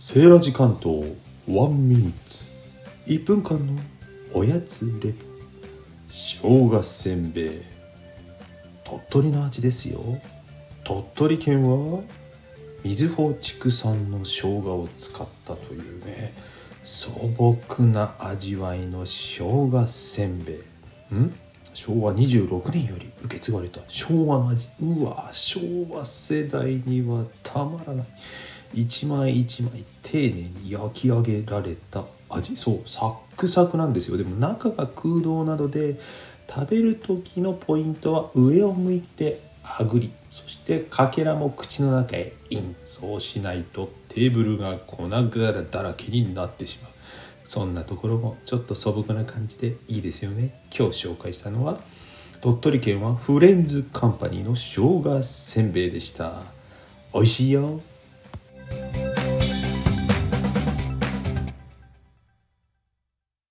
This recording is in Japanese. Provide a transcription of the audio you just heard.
セーラジ関東ワンミニッツ。1分間のおやつレポ。生姜せんべい。鳥取の味ですよ。鳥取県は瑞穂畜産の生姜を使ったというね。素朴な味わいの生姜せんべい。ん？昭和26年より受け継がれた昭和の味うわ昭和世代にはたまらない一枚一枚丁寧に焼き上げられた味そうサックサクなんですよ。でも中が空洞などで食べる時のポイントは上を向いてあぐりそしてかけらも口の中へイン。そうしないとテーブルが粉柄だらけになってしまう。そんなところもちょっと素朴な感じでいいですよね。今日紹介したのは鳥取県はフレンズカンパニーの生姜せんべいでした。美味しいよ。